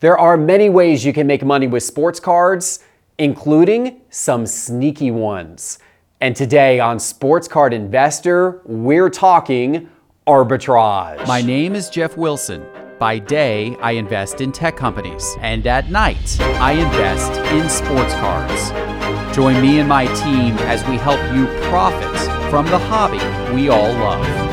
There are many ways you can make money with sports cards, including some sneaky ones. And today on Sports Card Investor, we're talking arbitrage. My name is Jeff Wilson. By day, I invest in tech companies, and at night, I invest in sports cards. Join me and my team as we help you profit from the hobby we all love.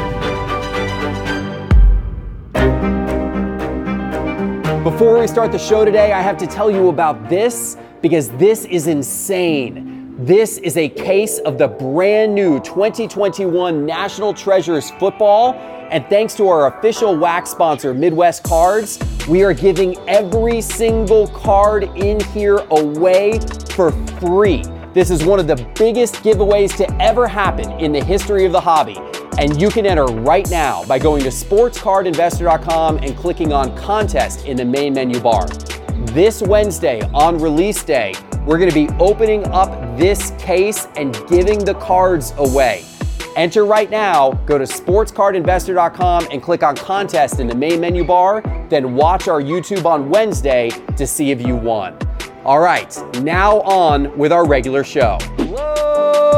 Before we start the show today, I have to tell you about this because this is insane. This is a case of the brand new 2021 National Treasures football. And thanks to our official wax sponsor, Midwest Cards, we are giving every single card in here away for free. This is one of the biggest giveaways to ever happen in the history of the hobby. And you can enter right now by going to sportscardinvestor.com and clicking on contest in the main menu bar. This Wednesday on release day, we're to be opening up this case and giving the cards away. Enter right now, go to sportscardinvestor.com and click on contest in the main menu bar, then watch our YouTube on Wednesday to see if you won. All right, now on with our regular show. Hello,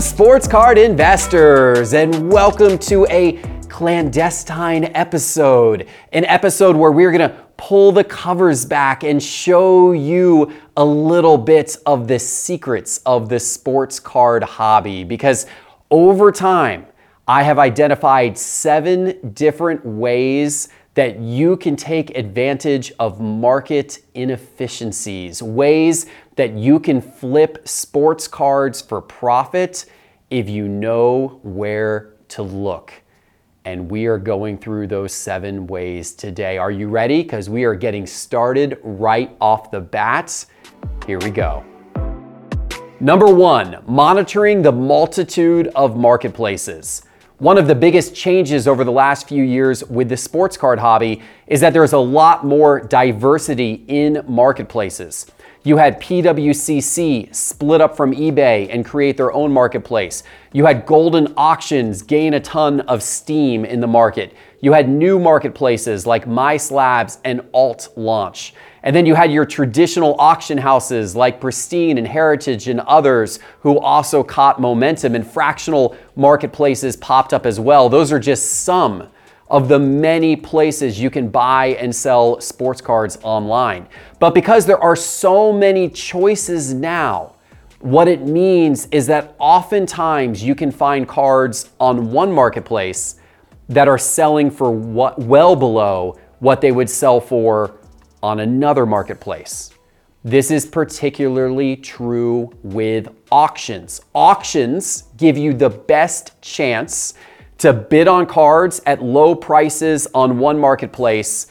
sports card investors, and welcome to a clandestine episode. An episode where we're gonna pull the covers back and show you a little bit of the secrets of the sports card hobby. Because over time, I have identified seven different ways that you can take advantage of market inefficiencies, ways that you can flip sports cards for profit if you know where to look. And we are going through those seven ways today. Are you ready? Because we are getting started right off the bat. Here we go. Number one, monitoring the multitude of marketplaces. One of the biggest changes over the last few years with the sports card hobby is that there's a lot more diversity in marketplaces. You had PWCC split up from eBay and create their own marketplace. You had Goldin Auctions gain a ton of steam in the market. You had new marketplaces like MySlabs and Alt launch. And then you had your traditional auction houses like Pristine and Heritage and others who also caught momentum, and fractional marketplaces popped up as well. Those are just some of the many places you can buy and sell sports cards online. But because there are so many choices now, what it means is that oftentimes you can find cards on one marketplace that are selling for what well below what they would sell for on another marketplace. This is particularly true with auctions. Auctions give you the best chance to bid on cards at low prices on one marketplace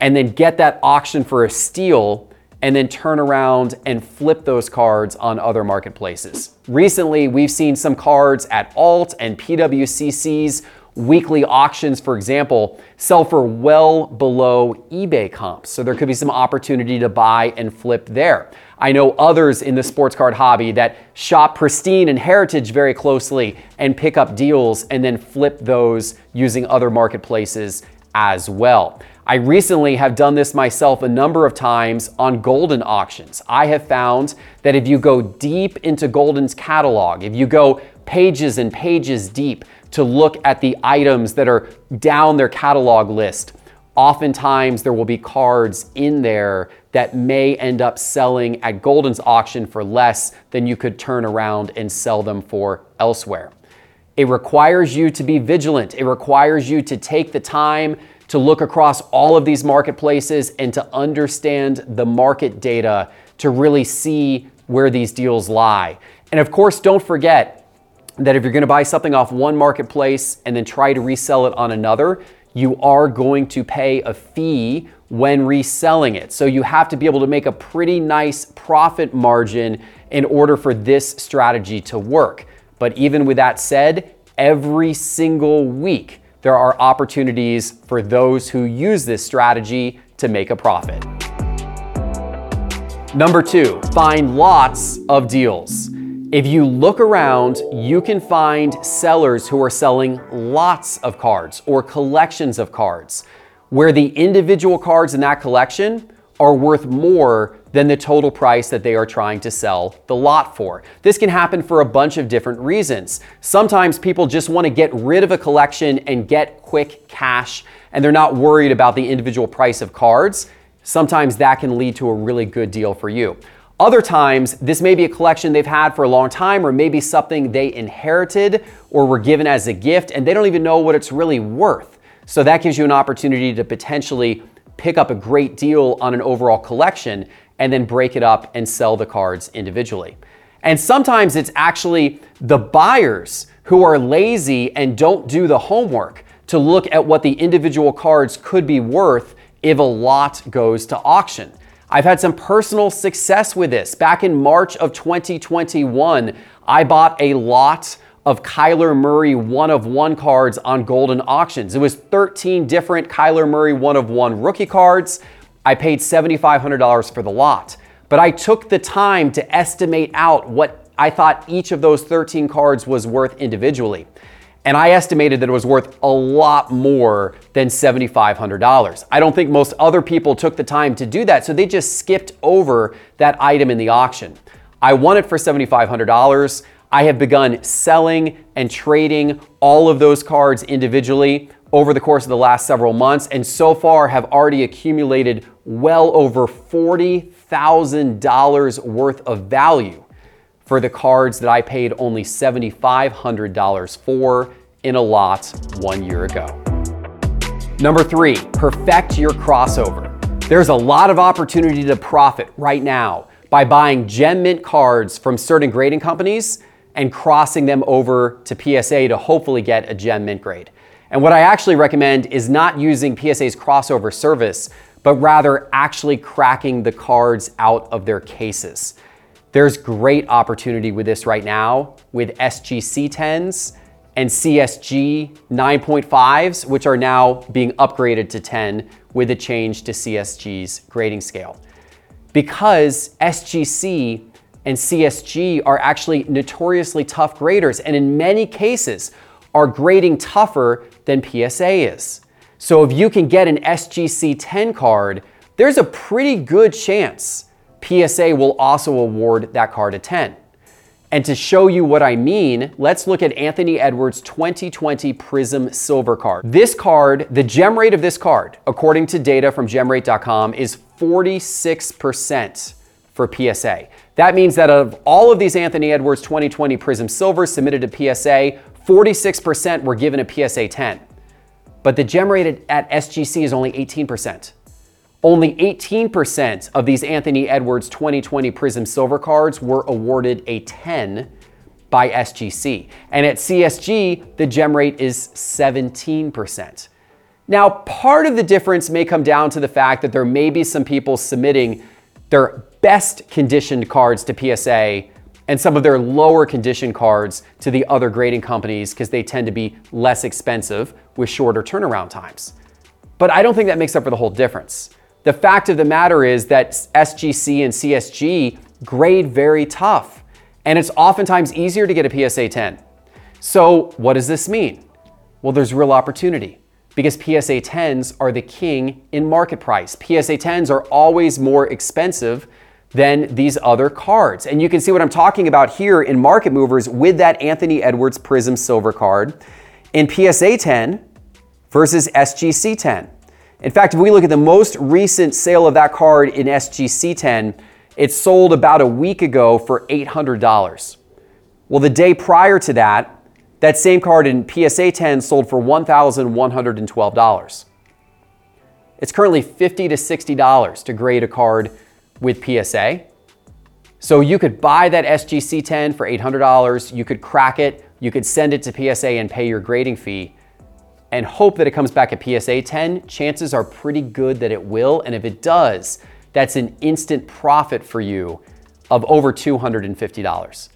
and then get that auction for a steal and then turn around and flip those cards on other marketplaces. Recently, we've seen some cards at Alt and PWCC's weekly auctions, for example, sell for well below eBay comps. So there could be some opportunity to buy and flip there. I know others in the sports card hobby that shop Pristine and Heritage very closely and pick up deals and then flip those using other marketplaces as well. I recently have done this myself a number of times on Goldin auctions. I have found that if you go deep into Goldin's catalog, if you go pages and pages deep, to look at the items that are down their catalog list. Oftentimes, there will be cards in there that may end up selling at Goldin's auction for less than you could turn around and sell them for elsewhere. It requires you to be vigilant. It requires you to take the time to look across all of these marketplaces and to understand the market data to really see where these deals lie. And of course, don't forget, that if you're going to buy something off one marketplace and then try to resell it on another, you are going to pay a fee when reselling it. So you have to be able to make a pretty nice profit margin in order for this strategy to work. But even with that said, every single week, there are opportunities for those who use this strategy to make a profit. Number two, find lots of deals. If you look around, you can find sellers who are selling lots of cards or collections of cards, where the individual cards in that collection are worth more than the total price that they are trying to sell the lot for. This can happen for a bunch of different reasons. Sometimes people just want to get rid of a collection and get quick cash, and they're not worried about the individual price of cards. Sometimes that can lead to a really good deal for you. Other times, this may be a collection they've had for a long time, or maybe something they inherited or were given as a gift, and they don't even know what it's really worth. So that gives you an opportunity to potentially pick up a great deal on an overall collection and then break it up and sell the cards individually. And sometimes it's actually the buyers who are lazy and don't do the homework to look at what the individual cards could be worth if a lot goes to auction. I've had some personal success with this. Back in March of 2021, I bought a lot of Kyler Murray one of one cards on Goldin Auctions. It was 13 different Kyler Murray one of one rookie cards. I paid $7,500 for the lot. But I took the time to estimate out what I thought each of those 13 cards was worth individually. And I estimated that it was worth a lot more than $7,500. I don't think most other people took the time to do that, so they just skipped over that item in the auction. I won it for $7,500. I have begun selling and trading all of those cards individually over the course of the last several months, and so far have already accumulated well over $40,000 worth of value for the cards that I paid only $7,500 for in a lot one year ago. Number three, perfect your crossover. There's a lot of opportunity to profit right now by buying gem mint cards from certain grading companies and crossing them over to PSA to hopefully get a gem mint grade. And what I actually recommend is not using PSA's crossover service, but rather actually cracking the cards out of their cases. There's great opportunity with this right now with SGC 10s and CSG 9.5s, which are now being upgraded to 10 with a change to CSG's grading scale. Because SGC and CSG are actually notoriously tough graders, and in many cases are grading tougher than PSA is. So if you can get an SGC 10 card, there's a pretty good chance PSA will also award that card a 10. And to show you what I mean, let's look at Anthony Edwards' 2020 Prizm Silver card. This card, the gem rate of this card, according to data from gemrate.com, is 46% for PSA. That means that of all of these Anthony Edwards 2020 Prizm Silvers submitted to PSA, 46% were given a PSA 10. But the gem rate at SGC is only 18%. Only 18% of these Anthony Edwards 2020 Prizm Silver cards were awarded a 10 by SGC. And at CSG, the gem rate is 17%. Now, part of the difference may come down to the fact that there may be some people submitting their best conditioned cards to PSA and some of their lower condition cards to the other grading companies because they tend to be less expensive with shorter turnaround times. But I don't think that makes up for the whole difference. The fact of the matter is that SGC and CSG grade very tough, and it's oftentimes easier to get a PSA 10. So, what does this mean? Well, there's real opportunity because PSA 10s are the king in market price. PSA 10s are always more expensive than these other cards. And you can see what I'm talking about here in Market Movers with that Anthony Edwards Prizm Silver card in PSA 10 versus SGC 10. In fact, if we look at the most recent sale of that card in SGC 10, it sold about a week ago for $800. Well, the day prior to that, that same card in PSA 10 sold for $1,112. It's currently 50 to $60 to grade a card with PSA. So you could buy that SGC 10 for $800, you could crack it, you could send it to PSA and pay your grading fee and hope that it comes back at PSA 10. Chances are pretty good that it will, and if it does, that's an instant profit for you of over $250.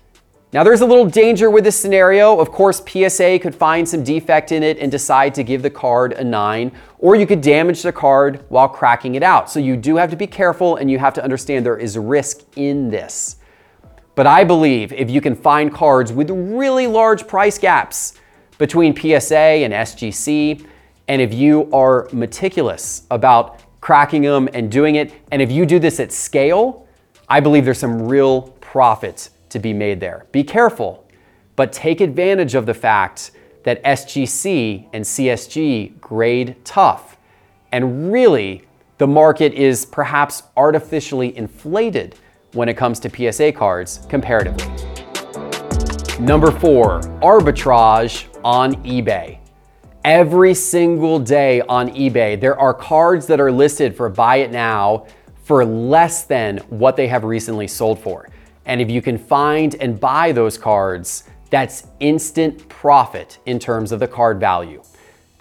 Now, there's a little danger with this scenario. Of course, PSA could find some defect in it and decide to give the card a 9, or you could damage the card while cracking it out. So, you do have to be careful and you have to understand there is risk in this. But I believe if you can find cards with really large price gaps between PSA and SGC, and if you are meticulous about cracking them and doing it. And if you do this at scale, I believe there's some real profit to be made there. Be careful, but take advantage of the fact that SGC and CSG grade tough. And really, the market is perhaps artificially inflated when it comes to PSA cards comparatively. Number four, arbitrage on eBay. Every single day on eBay, there are cards that are listed for buy it now for less than what they have recently sold for. And if you can find and buy those cards, that's instant profit in terms of the card value.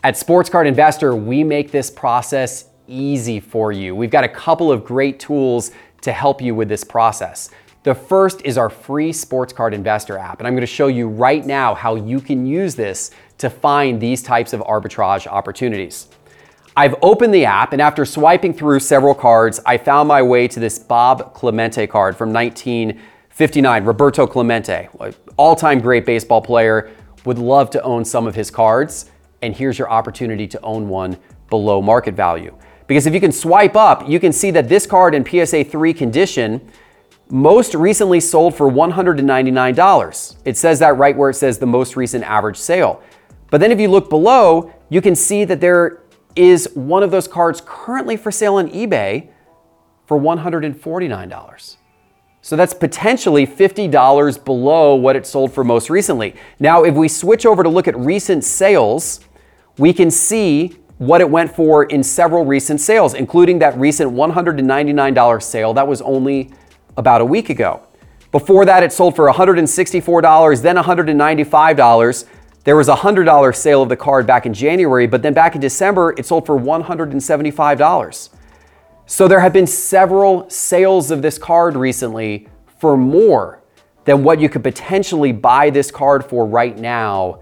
At Sports Card Investor, we make this process easy for you. We've got a couple of great tools to help you with this process. The first is our free Sports Card Investor app, and I'm going to show you right now how you can use this to find these types of arbitrage opportunities. I've opened the app, and after swiping through several cards, I found my way to this Bob Clemente card from 1959, Roberto Clemente, all time great baseball player. Would love to own some of his cards, and here's your opportunity to own one below market value. Because if you can swipe up, you can see that this card in PSA 3 condition most recently sold for $199. It says that right where it says the most recent average sale. But then if you look below, you can see that there is one of those cards currently for sale on eBay for $149. So that's potentially $50 below what it sold for most recently. Now, if we switch over to look at recent sales, we can see what it went for in several recent sales, including that recent $199 sale that was only about a week ago. Before that, it sold for $164, then $195. There was a $100 sale of the card back in January, but then back in December, it sold for $175. So there have been several sales of this card recently for more than what you could potentially buy this card for right now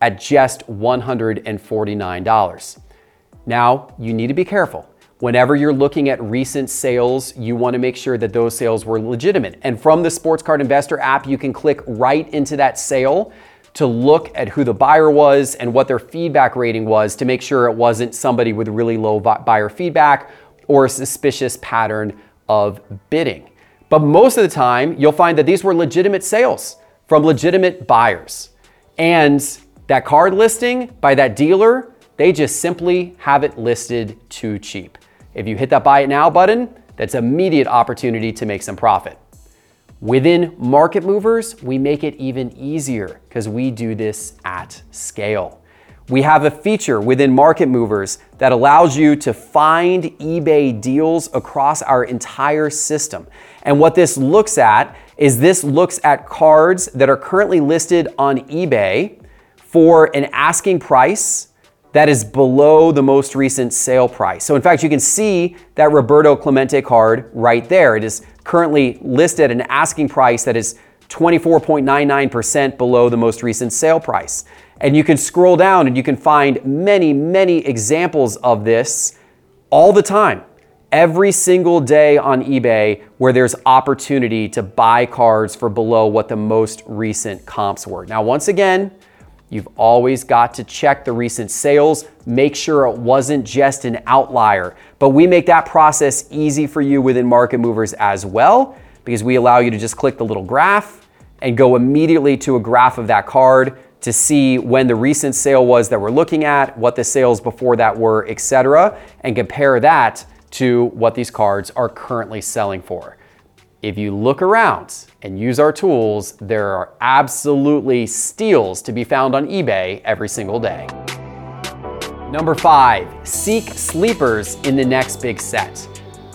at just $149. Now, you need to be careful. Whenever you're looking at recent sales, you want to make sure that those sales were legitimate. And from the Sports Card Investor app, you can click right into that sale to look at who the buyer was and what their feedback rating was to make sure it wasn't somebody with really low buyer feedback or a suspicious pattern of bidding. But most of the time, you'll find that these were legitimate sales from legitimate buyers. And that card listing by that dealer, they just simply have it listed too cheap. If you hit that buy it now button, that's immediate opportunity to make some profit. Within market movers, we make it even easier because we do this at scale. We have a feature within market movers that allows you to find eBay deals across our entire system. And what this looks at is this looks at cards that are currently listed on eBay for an asking price that is below the most recent sale price. So in fact, you can see that Roberto Clemente card right there. It is currently listed at an asking price that is 24.99% below the most recent sale price. And you can scroll down and you can find many, many examples of this all the time. Every single day on eBay where there's opportunity to buy cards for below what the most recent comps were. Now, once again, You've always got to check the recent sales, make sure it wasn't just an outlier. But we make that process easy for you within Market Movers as well because we allow you to just click the little graph and go immediately to a graph of that card to see when the recent sale was that we're looking at, what the sales before that were, etc., and compare that to what these cards are currently selling for. If you look around and use our tools, there are absolutely steals to be found on eBay every single day. Number five, seek sleepers in the next big set.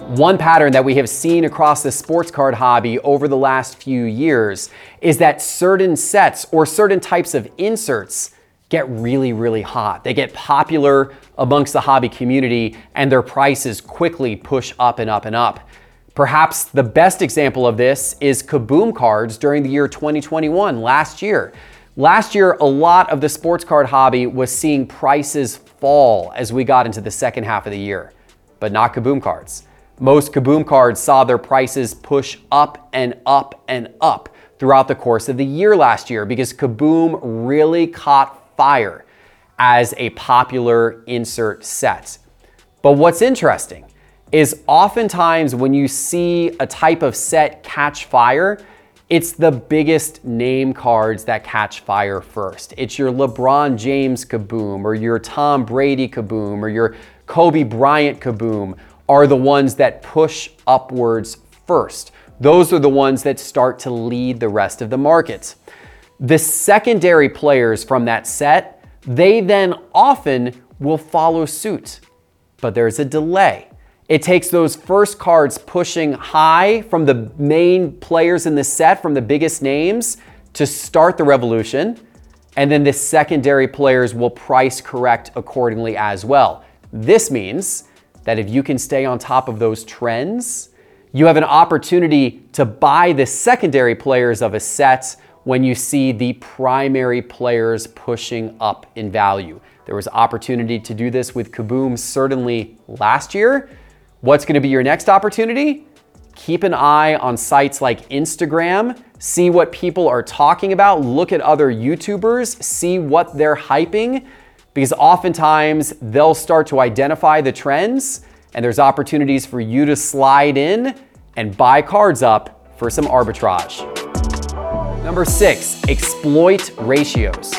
One pattern that we have seen across the sports card hobby over the last few years is that certain sets or certain types of inserts get really, really hot. They get popular amongst the hobby community and their prices quickly push up and up and up. Perhaps the best example of this is Kaboom cards during the year 2021, last year. Last year, a lot of the sports card hobby was seeing prices fall as we got into the second half of the year, but not Kaboom cards. Most Kaboom cards saw their prices push up and up and up throughout the course of the year last year because Kaboom really caught fire as a popular insert set. But what's interesting is oftentimes when you see a type of set catch fire, it's the biggest name cards that catch fire first. It's your LeBron James kaboom or your Tom Brady kaboom or your Kobe Bryant kaboom are the ones that push upwards first. Those are the ones that start to lead the rest of the markets. The secondary players from that set, they then often will follow suit, but there's a delay. It takes those first cards pushing high from the main players in the set, from the biggest names, to start the revolution. And then the secondary players will price correct accordingly as well. This means that if you can stay on top of those trends, you have an opportunity to buy the secondary players of a set when you see the primary players pushing up in value. There was opportunity to do this with Kaboom certainly last year. What's to be your next opportunity? Keep an eye on sites like Instagram, see what people are talking about, look at other YouTubers, see what they're hyping, because oftentimes they'll start to identify the trends and there's opportunities for you to slide in and buy cards up for some arbitrage. Number six, exploit ratios.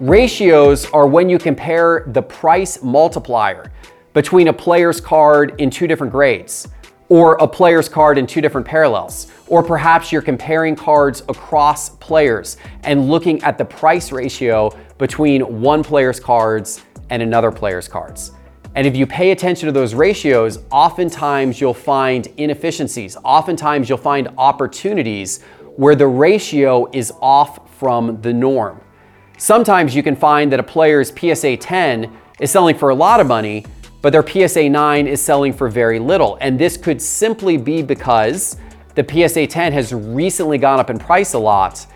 Ratios are when you compare the price multiplier between a player's card in two different grades, or a player's card in two different parallels, or perhaps you're comparing cards across players and looking at the price ratio between one player's cards and another player's cards. And if you pay attention to those ratios, oftentimes you'll find inefficiencies. Oftentimes you'll find opportunities where the ratio is off from the norm. Sometimes you can find that a player's PSA 10 is selling for a lot of money, but their PSA 9 is selling for very little. And this could simply be because the PSA 10 has recently gone up in price a lot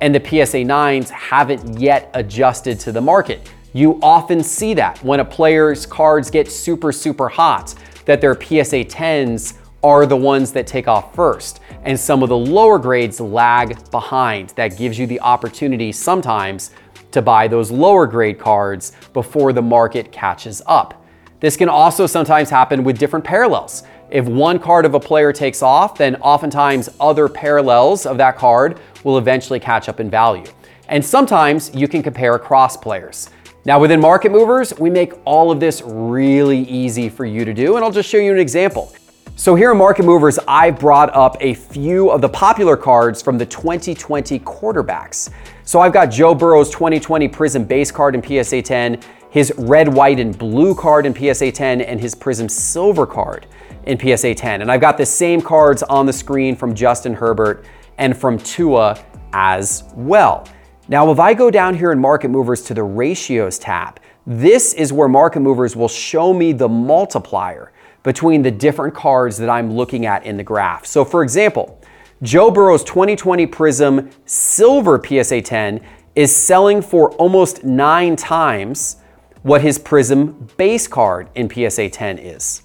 and the PSA 9s haven't yet adjusted to the market. You often see that when a player's cards get super, super hot, that their PSA 10s are the ones that take off first. And some of the lower grades lag behind. That gives you the opportunity sometimes to buy those lower grade cards before the market catches up. This can also sometimes happen with different parallels. If one card of a player takes off, then oftentimes other parallels of that card will eventually catch up in value. And sometimes you can compare across players. Now within Market Movers, we make all of this really easy for you to do, and I'll just show you an example. So here in Market Movers, I've brought up a few of the popular cards from the 2020 quarterbacks. So I've got Joe Burrow's 2020 Prizm base card in PSA 10, his red, white, and blue card in PSA 10, and his Prizm silver card in PSA 10. And I've got the same cards on the screen from Justin Herbert and from Tua as well. Now, if I go down here in Market Movers to the Ratios tab, this is where Market Movers will show me the multiplier between the different cards that I'm looking at in the graph. So for example, Joe Burrow's 2020 Prizm Silver PSA 10 is selling for almost nine times what his Prizm base card in PSA 10 is.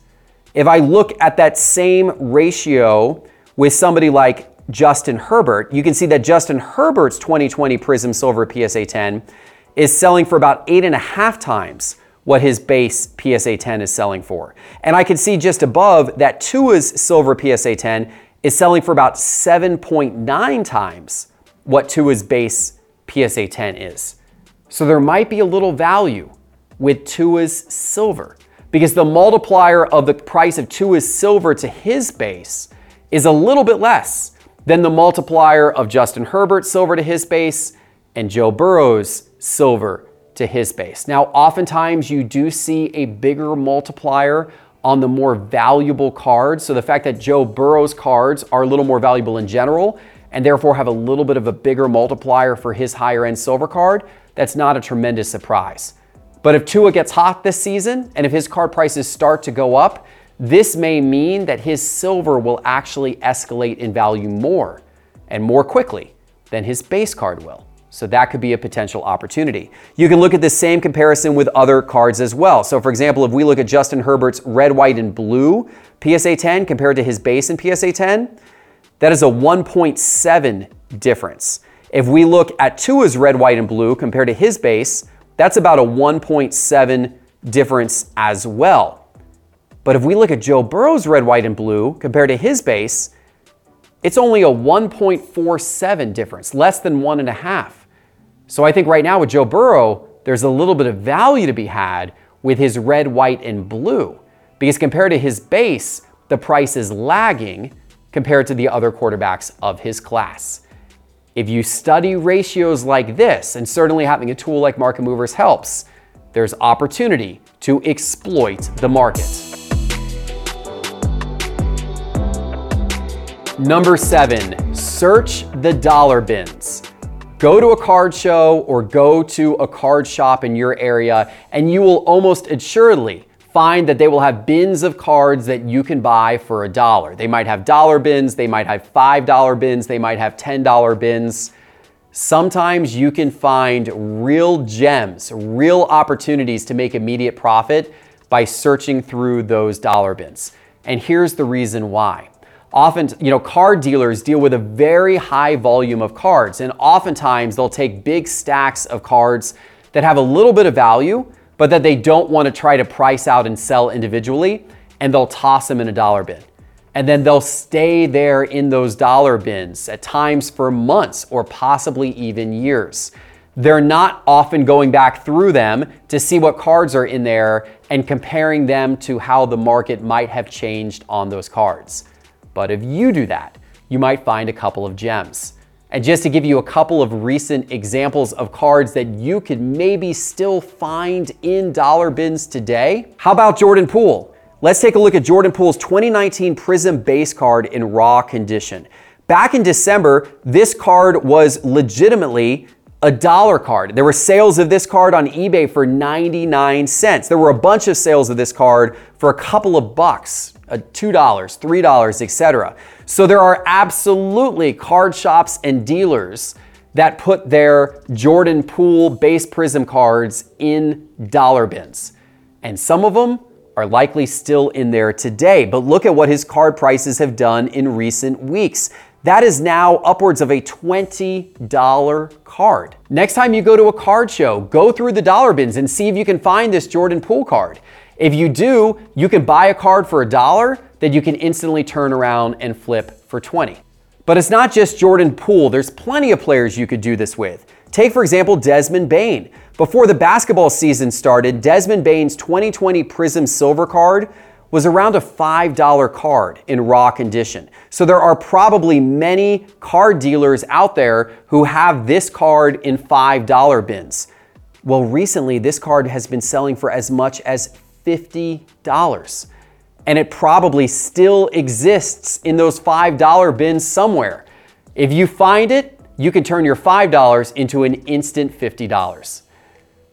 If I look at that same ratio with somebody like Justin Herbert, you can see that Justin Herbert's 2020 Prizm Silver PSA 10 is selling for about eight and a half times what his base PSA 10 is selling for. And I can see just above that Tua's Silver PSA 10 is selling for about 7.9 times what Tua's base PSA 10 is. So there might be a little value with Tua's silver because the multiplier of the price of Tua's silver to his base is a little bit less than the multiplier of Justin Herbert's silver to his base and Joe Burrow's silver to his base. Now, oftentimes you do see a bigger multiplier on the more valuable cards. So the fact that Joe Burrow's cards are a little more valuable in general and therefore have a little bit of a bigger multiplier for his higher end silver card, that's not a tremendous surprise. But if Tua gets hot this season and if his card prices start to go up, this may mean that his silver will actually escalate in value more and more quickly than his base card will. So that could be a potential opportunity. You can look at the same comparison with other cards as well. So for example, if we look at Justin Herbert's red, white, and blue PSA 10 compared to his base in PSA 10, that is a 1.7 difference. If we look at Tua's red, white, and blue compared to his base, that's about a 1.7 difference as well. But if we look at Joe Burrow's red, white, and blue compared to his base, it's only a 1.47 difference, less than one and a half. So I think right now with Joe Burrow, there's a little bit of value to be had with his red, white, and blue. Because compared to his base, the price is lagging compared to the other quarterbacks of his class. If you study ratios like this, and certainly having a tool like Market Movers helps, there's opportunity to exploit the market. Number seven, search the dollar bins. Go to a card show or go to a card shop in your area, and you will almost assuredly find that they will have bins of cards that you can buy for a dollar. They might have dollar bins, they might have $5 bins, they might have $10 bins. Sometimes you can find real gems, real opportunities to make immediate profit by searching through those dollar bins. And here's the reason why often you know card dealers deal with a very high volume of cards and oftentimes they'll take big stacks of cards that have a little bit of value but that they don't want to try to price out and sell individually and they'll toss them in a dollar bin. And then they'll stay there in those dollar bins at times for months or possibly even years. They're not often going back through them to see what cards are in there and comparing them to how the market might have changed on those cards. But if you do that, you might find a couple of gems. And just to give you a couple of recent examples of cards that you could maybe still find in dollar bins today, how about Jordan Poole? Let's take a look at Jordan Poole's 2019 Prizm base card in raw condition. Back in December, this card was legitimately a dollar card. There were sales of this card on eBay for 99 cents. There were a bunch of sales of this card for a couple of bucks, Uh, $2, $3, etc. So there are absolutely card shops and dealers that put their Jordan Poole base Prizm cards in dollar bins. And some of them are likely still in there today. But look at what his card prices have done in recent weeks. That is now upwards of a $20 card. Next time you go to a card show, go through the dollar bins and see if you can find this Jordan Poole card. If you do, you can buy a card for a dollar that you can instantly turn around and flip for 20. But it's not just Jordan Poole, there's plenty of players you could do this with. Take, for example, Desmond Bane. Before the basketball season started, Desmond Bane's 2020 Prism Silver card was around a $5 card in raw condition. So there are probably many card dealers out there who have this card in $5 bins. Well, recently this card has been selling for as much as $50. And it probably still exists in those $5 bins somewhere. If you find it, you can turn your $5 into an instant $50.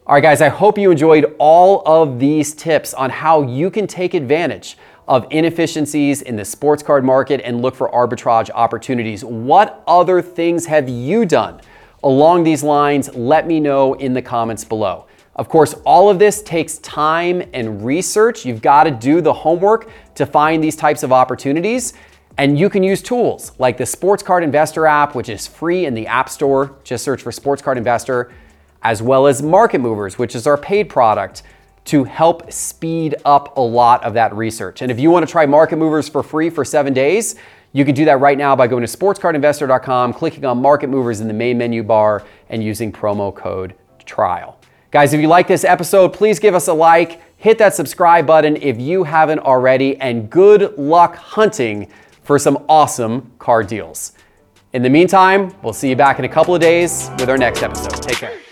All right, guys, I hope you enjoyed all of these tips on how you can take advantage of inefficiencies in the sports card market and look for arbitrage opportunities. What other things have you done along these lines? Let me know in the comments below. Of course, all of this takes time and research. You've got to do the homework to find these types of opportunities. And you can use tools like the Sports Card Investor app, which is free in the App Store. Just search for Sports Card Investor as well as Market Movers, which is our paid product to help speed up a lot of that research. And if you want to try Market Movers for free for seven days, you can do that right now by going to sportscardinvestor.com, clicking on Market Movers in the main menu bar, and using promo code TRIAL. Guys, if you like this episode, please give us a like, hit that subscribe button if you haven't already, and good luck hunting for some awesome car deals. In the meantime, we'll see you back in a couple of days with our next episode. Take care.